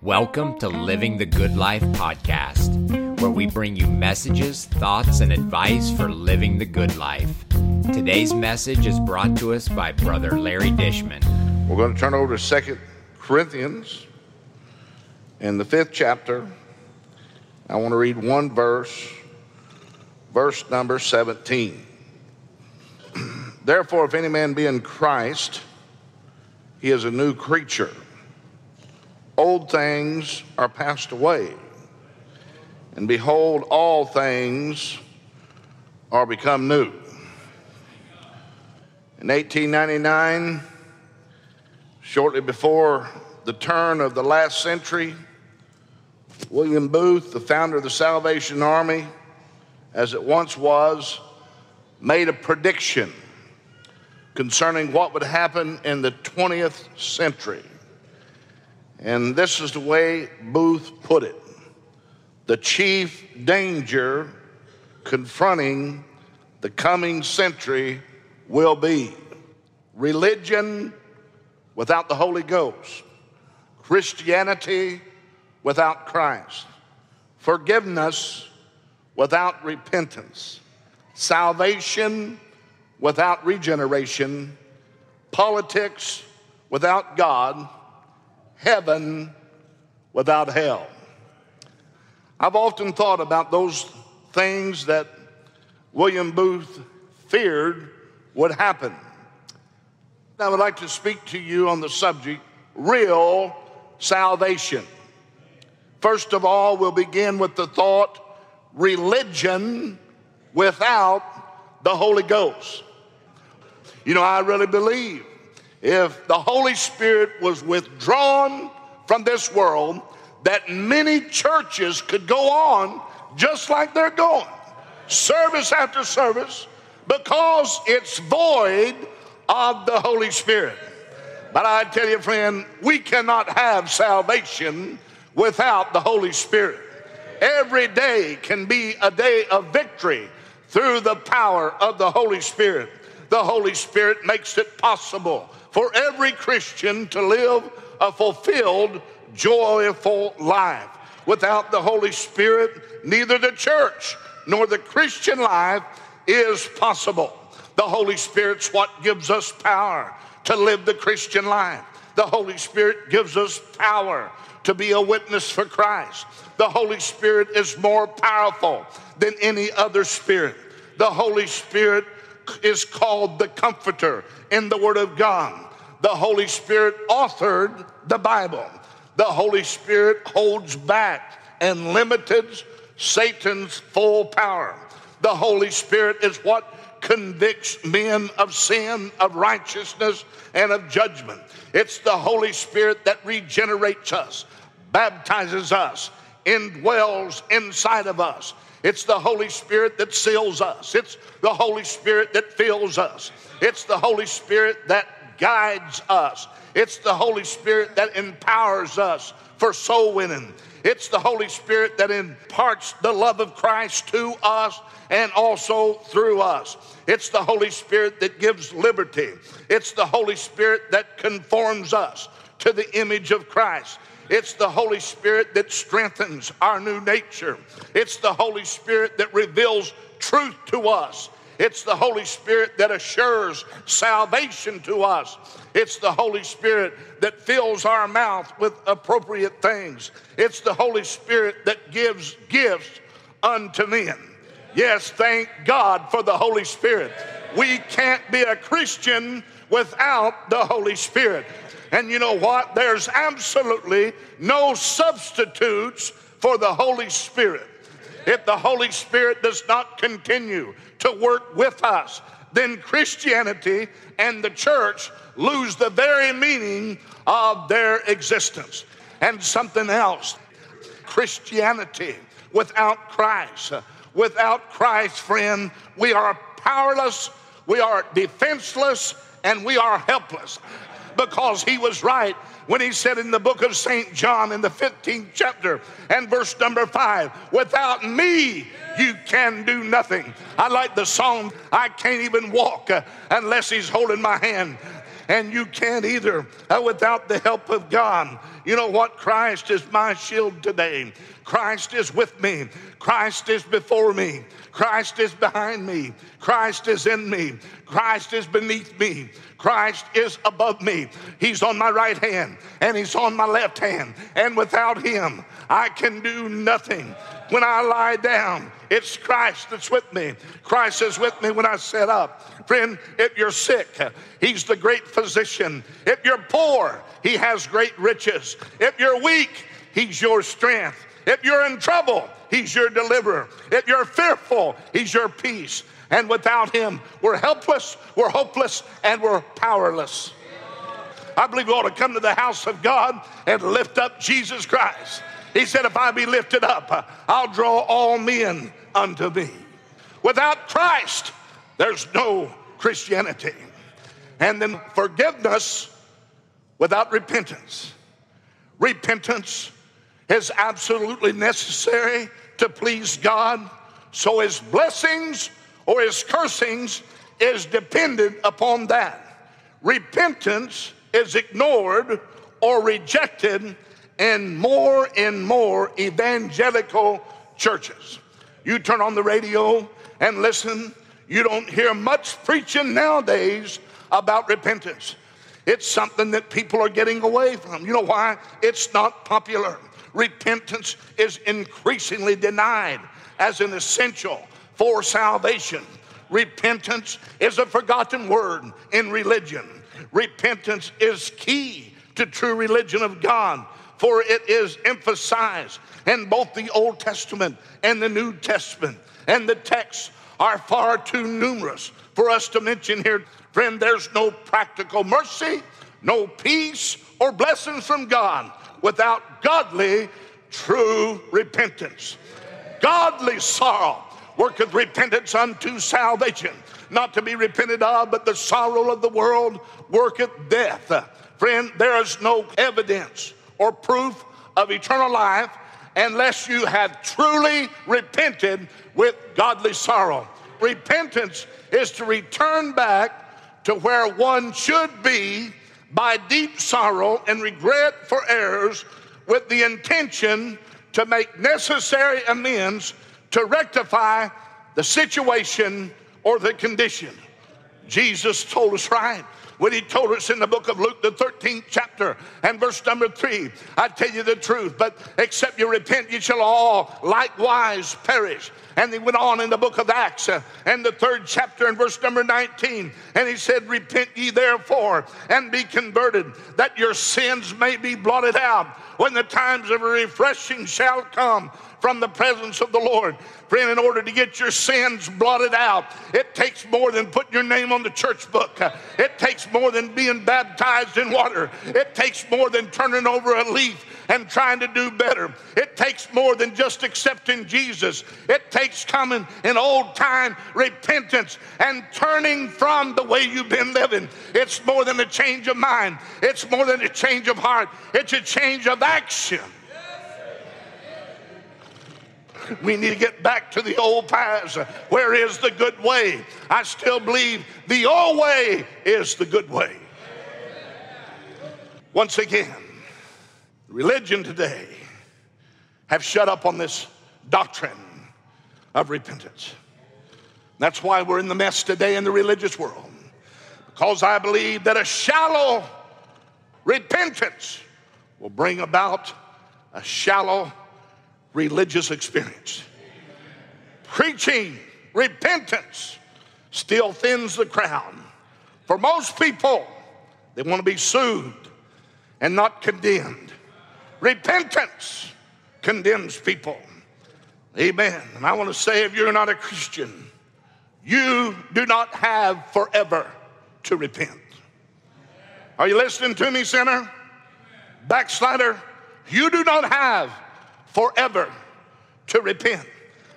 Welcome to Living the Good Life podcast, where we bring you messages, thoughts, and advice for living the good life. Today's message is brought to us by Brother Larry Dishman. We're going to turn over to Second Corinthians in the fifth chapter. I want to read one verse, verse number 17. Therefore, if any man be in Christ, he is a new creature. Old things are passed away, and behold, all things are become new. In 1899, shortly before the turn of the last century, William Booth, the founder of the Salvation Army, as it once was, made a prediction concerning what would happen in the 20th century. And this is the way Booth put it. The chief danger confronting the coming century will be religion without the Holy Ghost, Christianity without Christ, forgiveness without repentance, salvation without regeneration, politics without God, heaven without hell. I've often thought about those things that William Booth feared would happen. I would like to speak to you on the subject real salvation. First of all, we'll begin with the thought religion without the Holy Ghost. You know, I really believe if the Holy Spirit was withdrawn from this world, that many churches could go on just like they're going, service after service, because it's void of the Holy Spirit. But I tell you, friend, we cannot have salvation without the Holy Spirit. Every day can be a day of victory through the power of the Holy Spirit. The Holy Spirit makes it possible for every Christian to live a fulfilled, joyful life. Without the Holy Spirit, neither the church nor the Christian life is possible. The Holy Spirit's what gives us power to live the Christian life. The Holy Spirit gives us power to be a witness for Christ. The Holy Spirit is more powerful than any other spirit. The Holy Spirit is called the Comforter in the Word of God. The Holy Spirit authored the Bible. The Holy Spirit holds back and limits Satan's full power. The Holy Spirit is what convicts men of sin, of righteousness, and of judgment. It's the Holy Spirit that regenerates us, baptizes us, indwells inside of us. It's the Holy Spirit that seals us. It's the Holy Spirit that fills us. It's the Holy Spirit that guides us. It's the Holy Spirit that empowers us for soul winning. It's the Holy Spirit that imparts the love of Christ to us and also through us. It's the Holy Spirit that gives liberty. It's the Holy Spirit that conforms us to the image of Christ. It's the Holy Spirit that strengthens our new nature. It's the Holy Spirit that reveals truth to us. It's the Holy Spirit that assures salvation to us. It's the Holy Spirit that fills our mouth with appropriate things. It's the Holy Spirit that gives gifts unto men. Yes, thank God for the Holy Spirit. We can't be a Christian without the Holy Spirit. And you know what? There's absolutely no substitutes for the Holy Spirit. If the Holy Spirit does not continue to work with us, then Christianity and the church lose the very meaning of their existence. And something else Christianity without Christ. Without Christ, friend, we are powerless, we are defenseless, and we are helpless. Because he was right when he said in the book of St. John in the 15th chapter and verse number five, without me, you can do nothing. I like the song, I can't even walk uh, unless he's holding my hand. And you can't either uh, without the help of God. You know what? Christ is my shield today. Christ is with me. Christ is before me. Christ is behind me. Christ is in me. Christ is beneath me. Christ is above me. He's on my right hand and He's on my left hand. And without Him, I can do nothing. When I lie down, it's Christ that's with me. Christ is with me when I sit up. Friend, if you're sick, He's the great physician. If you're poor, He has great riches. If you're weak, He's your strength. If you're in trouble, He's your deliverer. If you're fearful, He's your peace. And without Him, we're helpless, we're hopeless, and we're powerless. I believe we ought to come to the house of God and lift up Jesus Christ. He said, If I be lifted up, I'll draw all men unto me. Without Christ, there's no Christianity. And then forgiveness without repentance. Repentance is absolutely necessary to please God. So his blessings or his cursings is dependent upon that. Repentance is ignored or rejected in more and more evangelical churches. You turn on the radio and listen, you don't hear much preaching nowadays about repentance. It's something that people are getting away from. You know why? It's not popular repentance is increasingly denied as an essential for salvation. Repentance is a forgotten word in religion. Repentance is key to true religion of God, for it is emphasized in both the Old Testament and the New Testament. And the texts are far too numerous for us to mention here. Friend, there's no practical mercy, no peace, or blessings from God without godly, true repentance. Godly sorrow worketh repentance unto salvation, not to be repented of, but the sorrow of the world worketh death. Friend, there is no evidence or proof of eternal life unless you have truly repented with godly sorrow. Repentance is to return back to where one should be by deep sorrow and regret for errors with the intention to make necessary amends to rectify the situation or the condition. Jesus told us right when he told us in the book of Luke, the 13th chapter, and verse number three, I tell you the truth, but except you repent, you shall all likewise perish. And he went on in the book of Acts uh, and the third chapter and verse number 19. And he said, Repent ye therefore and be converted, that your sins may be blotted out when the times of refreshing shall come from the presence of the Lord. Friend, in order to get your sins blotted out, it takes more than putting your name on the church book. It takes more than being baptized in water. It takes more than turning over a leaf and trying to do better. It takes more than just accepting Jesus. It takes coming in old time repentance and turning from the way you've been living. It's more than a change of mind, it's more than a change of heart, it's a change of action. We need to get back to the old paths. Where is the good way? I still believe the old way is the good way. Once again, religion today have shut up on this doctrine of repentance. That's why we're in the mess today in the religious world. Because I believe that a shallow repentance will bring about a shallow religious experience. Preaching repentance still thins the crowd. For most people, they want to be soothed and not condemned. Repentance condemns people. Amen. And I want to say if you're not a Christian, you do not have forever to repent. Are you listening to me, sinner? Backslider, you do not have forever to repent.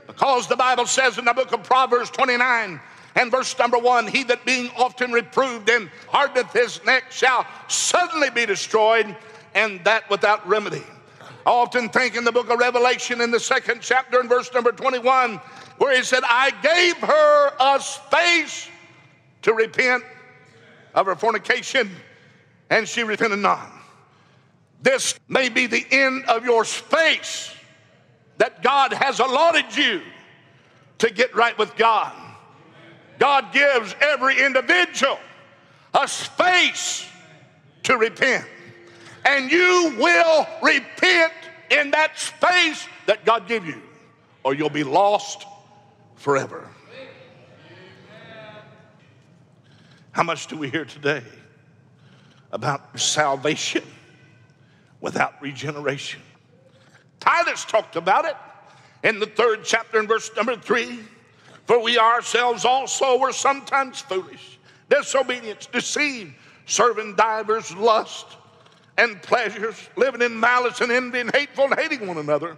Because the Bible says in the book of Proverbs 29 and verse number one, he that being often reproved and hardeneth his neck shall suddenly be destroyed, and that without remedy. I often think in the book of Revelation in the second chapter and verse number 21, where he said, I gave her a space to repent of her fornication, and she repented not. This may be the end of your space that God has allotted you to get right with God. God gives every individual a space to repent. And you will repent in that space that God gave you, or you'll be lost forever. How much do we hear today about salvation without regeneration? Titus talked about it in the third chapter in verse number three. For we ourselves also were sometimes foolish, disobedient, deceived, serving divers lusts and pleasures, living in malice and envy and hateful and hating one another.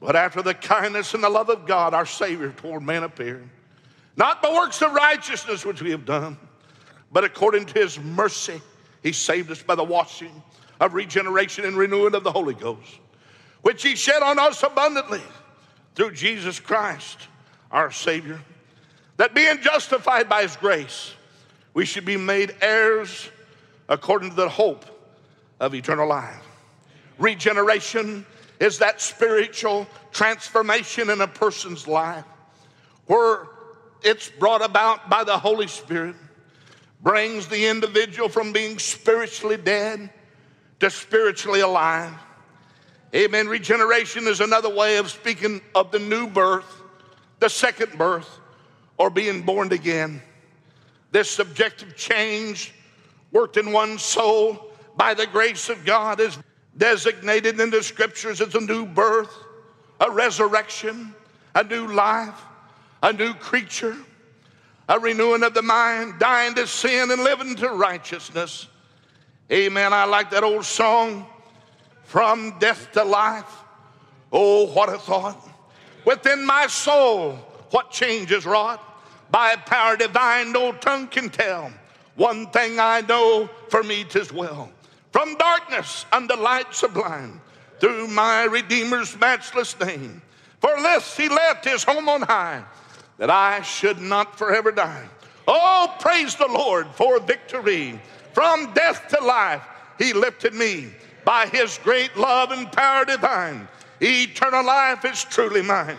But after the kindness and the love of God, our Savior toward man appeared, not by works of righteousness which we have done, but according to his mercy, he saved us by the washing of regeneration and renewing of the Holy Ghost, which he shed on us abundantly through Jesus Christ, our Savior, that being justified by his grace, we should be made heirs according to the hope of eternal life. Regeneration is that spiritual transformation in a person's life where it's brought about by the Holy Spirit, brings the individual from being spiritually dead to spiritually alive. Amen. Regeneration is another way of speaking of the new birth, the second birth, or being born again. This subjective change worked in one's soul by the grace of God is designated in the scriptures as a new birth, a resurrection, a new life, a new creature, a renewing of the mind, dying to sin and living to righteousness. Amen. I like that old song, From Death to Life. Oh, what a thought. Within my soul, what change is wrought by a power divine no tongue can tell. One thing I know for me tis well. From darkness unto light sublime, through my Redeemer's matchless name. For this he left his home on high, that I should not forever die. Oh, praise the Lord for victory. From death to life, he lifted me by his great love and power divine. Eternal life is truly mine.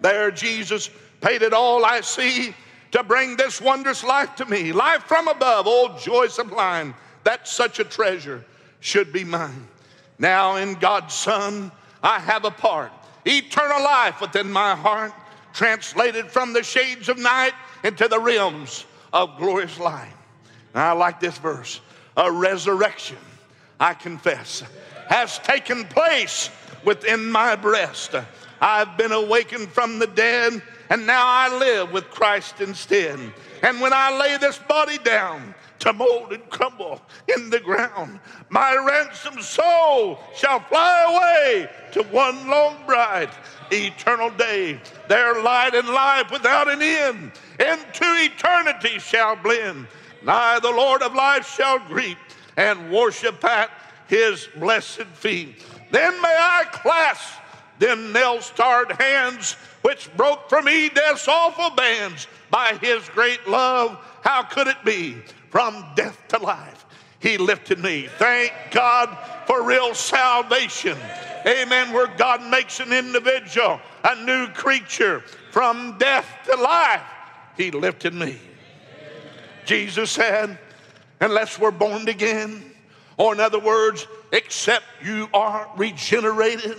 There, Jesus paid it all I see to bring this wondrous life to me. Life from above, oh joy sublime, that such a treasure should be mine. Now in God's Son, I have a part, eternal life within my heart, translated from the shades of night into the realms of glorious light. Now I like this verse. A resurrection, I confess, has taken place within my breast. I've been awakened from the dead and now I live with Christ instead. And when I lay this body down to mold and crumble in the ground, my ransomed soul shall fly away to one long bright eternal day. Their light and life without an end into eternity shall blend. Nigh the Lord of life shall greet and worship at his blessed feet. Then may I clasp them nail starred hands which broke from me death's awful bands by his great love. How could it be? From death to life, he lifted me. Thank God for real salvation. Amen. Where God makes an individual a new creature from death to life, he lifted me. Jesus said, unless we're born again, or in other words, except you are regenerated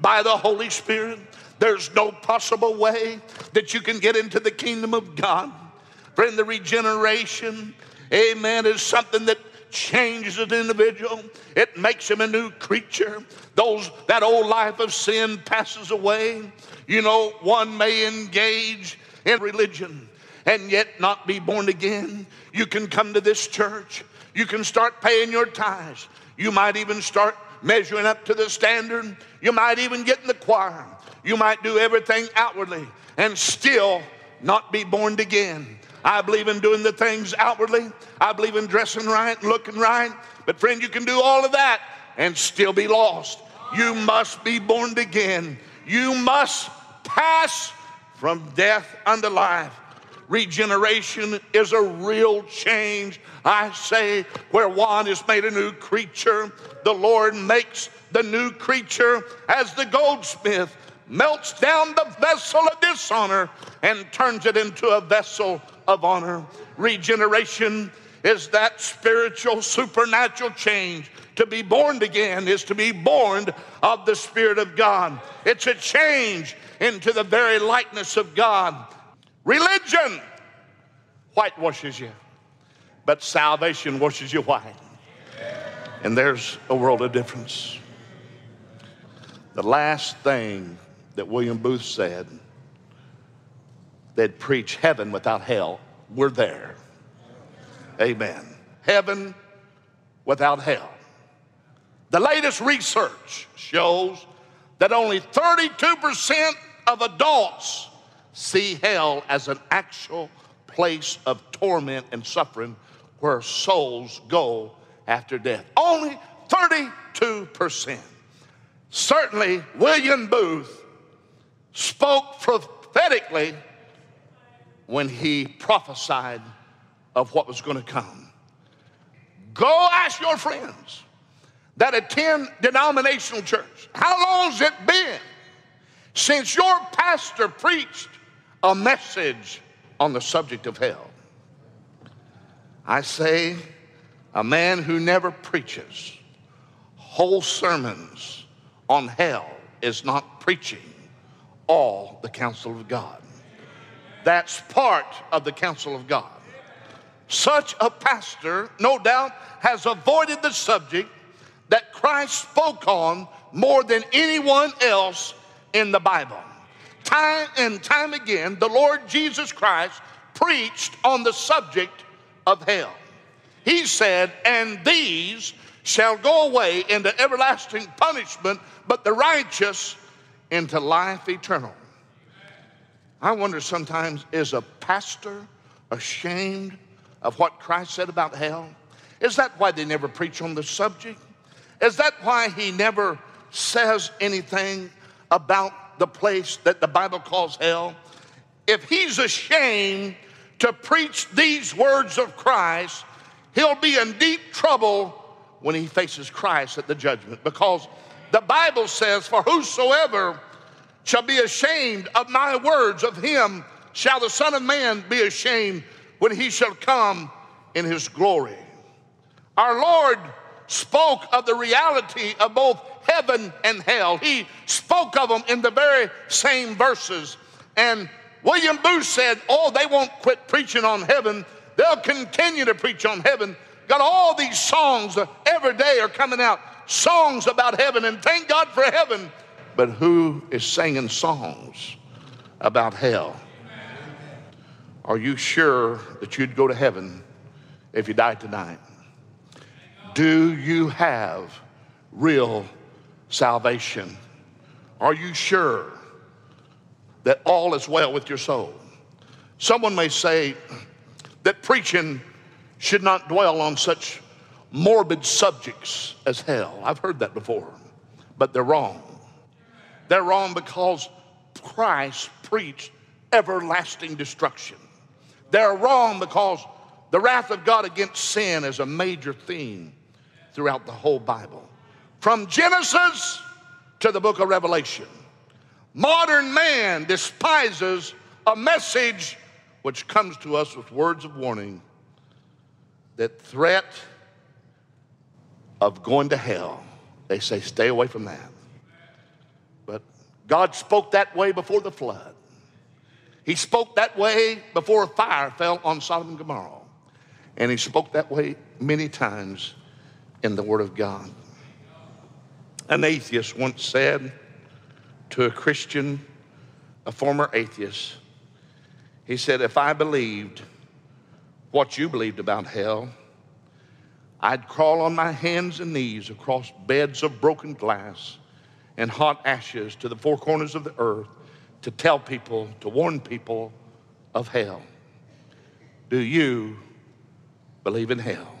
by the Holy Spirit, there's no possible way that you can get into the kingdom of God. Friend, the regeneration, amen, is something that changes an individual. It makes him a new creature. Those that old life of sin passes away. You know, one may engage in religion and yet not be born again. You can come to this church. You can start paying your tithes. You might even start measuring up to the standard. You might even get in the choir. You might do everything outwardly and still not be born again. I believe in doing the things outwardly. I believe in dressing right, and looking right. But friend, you can do all of that and still be lost. You must be born again. You must pass from death unto life. Regeneration is a real change. I say, where one is made a new creature, the Lord makes the new creature as the goldsmith melts down the vessel of dishonor and turns it into a vessel of honor. Regeneration is that spiritual, supernatural change. To be born again is to be born of the Spirit of God. It's a change into the very likeness of God. Religion whitewashes you, but salvation washes you white. And there's a world of difference. The last thing that William Booth said, they'd preach heaven without hell. We're there. Amen. Heaven without hell. The latest research shows that only 32% of adults see hell as an actual place of torment and suffering where souls go after death. Only 32%. Certainly, William Booth spoke prophetically when he prophesied of what was going to come. Go ask your friends that attend denominational church, how long's it been since your pastor preached a message on the subject of hell? I say, a man who never preaches whole sermons on hell is not preaching all the counsel of God. That's part of the counsel of God. Such a pastor, no doubt, has avoided the subject that Christ spoke on more than anyone else in the Bible. Time and time again, the Lord Jesus Christ preached on the subject of hell. He said, And these shall go away into everlasting punishment, but the righteous into life eternal. I wonder sometimes, is a pastor ashamed of what Christ said about hell? Is that why they never preach on the subject? Is that why he never says anything about the place that the Bible calls hell? If he's ashamed to preach these words of Christ, he'll be in deep trouble when he faces Christ at the judgment because the Bible says, For whosoever shall be ashamed of my words, of him shall the Son of Man be ashamed when he shall come in his glory. Our Lord spoke of the reality of both heaven and hell. He spoke of them in the very same verses. And William Booth said, Oh, they won't quit preaching on heaven. They'll continue to preach on heaven. Got all these songs every day are coming out, songs about heaven, and thank God for heaven. But who is singing songs about hell? Are you sure that you'd go to heaven if you died tonight? Do you have real salvation? Are you sure that all is well with your soul? Someone may say that preaching should not dwell on such morbid subjects as hell. I've heard that before, but they're wrong. They're wrong because Christ preached everlasting destruction. They're wrong because the wrath of God against sin is a major theme throughout the whole Bible. From Genesis to the book of Revelation. Modern man despises a message which comes to us with words of warning that threat of going to hell. They say, stay away from that. But God spoke that way before the flood. He spoke that way before a fire fell on Sodom and Gomorrah. And he spoke that way many times in the Word of God. An atheist once said to a Christian, a former atheist, he said, If I believed what you believed about hell, I'd crawl on my hands and knees across beds of broken glass and hot ashes to the four corners of the earth to tell people, to warn people of hell. Do you believe in hell?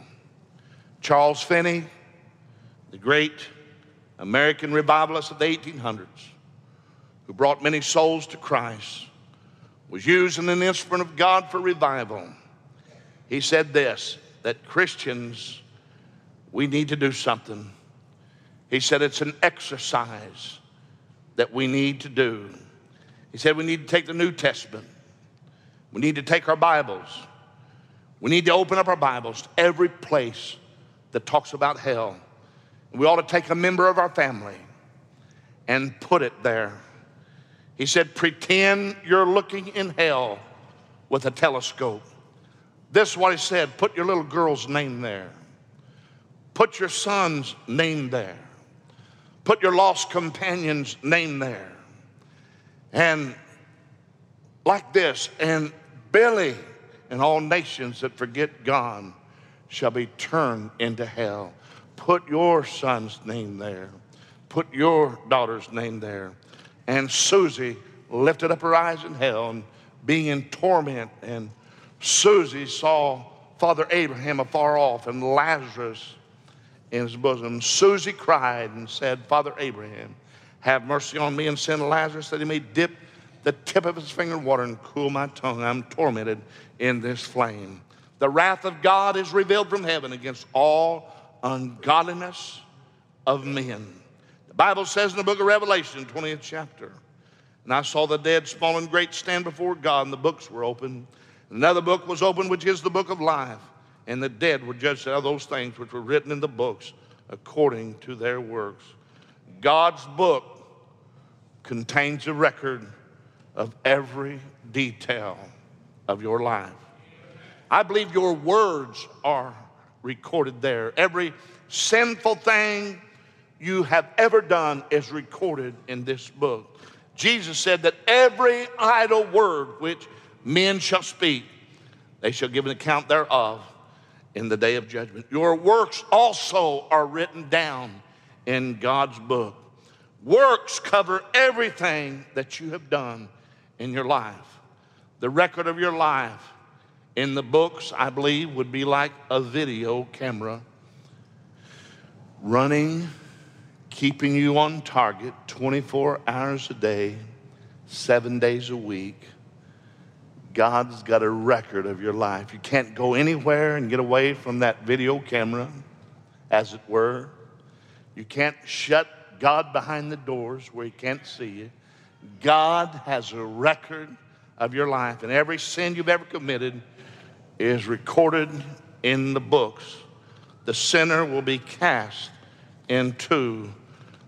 Charles Finney, the great American revivalist of the 1800s, who brought many souls to Christ, was using an instrument of God for revival. He said this that Christians, we need to do something. He said it's an exercise that we need to do. He said we need to take the New Testament, we need to take our Bibles, we need to open up our Bibles to every place that talks about hell. We ought to take a member of our family and put it there. He said, pretend you're looking in hell with a telescope. This is what he said put your little girl's name there, put your son's name there, put your lost companion's name there. And like this, and Billy and all nations that forget God shall be turned into hell. Put your son's name there. Put your daughter's name there. And Susie lifted up her eyes in hell and being in torment. And Susie saw Father Abraham afar off and Lazarus in his bosom. Susie cried and said, Father Abraham, have mercy on me and send Lazarus that he may dip the tip of his finger in water and cool my tongue. I'm tormented in this flame. The wrath of God is revealed from heaven against all ungodliness of men. The Bible says in the book of Revelation, 20th chapter, and I saw the dead, small and great, stand before God, and the books were opened. Another book was opened, which is the book of life, and the dead were judged out of those things which were written in the books according to their works. God's book contains a record of every detail of your life. I believe your words are recorded there. Every sinful thing you have ever done is recorded in this book. Jesus said that every idle word which men shall speak, they shall give an account thereof in the day of judgment. Your works also are written down in God's book. Works cover everything that you have done in your life. The record of your life in the books, I believe, would be like a video camera running, keeping you on target 24 hours a day, seven days a week. God's got a record of your life. You can't go anywhere and get away from that video camera, as it were. You can't shut God behind the doors where He can't see you. God has a record of your life, and every sin you've ever committed is recorded in the books. The sinner will be cast into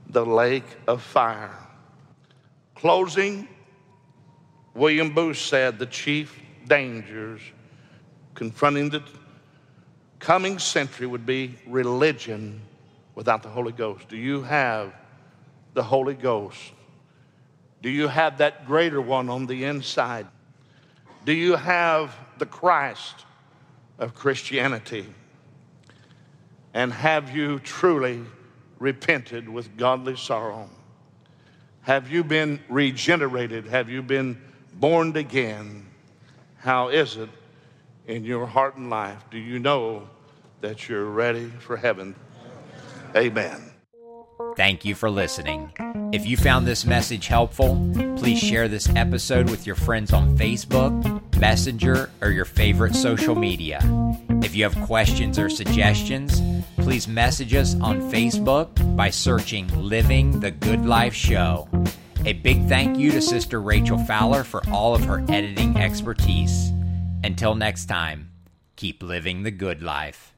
the lake of fire. Closing, William Booth said the chief dangers confronting the coming century would be religion without the Holy Ghost. Do you have the Holy Ghost? Do you have that greater one on the inside? Do you have the Christ of Christianity? And have you truly repented with godly sorrow? Have you been regenerated? Have you been born again? How is it in your heart and life? Do you know that you're ready for heaven? Amen. Thank you for listening. If you found this message helpful, please share this episode with your friends on Facebook, Messenger, or your favorite social media. If you have questions or suggestions, please message us on Facebook by searching Living the Good Life Show. A big thank you to Sister Rachel Fowler for all of her editing expertise. Until next time, keep living the good life.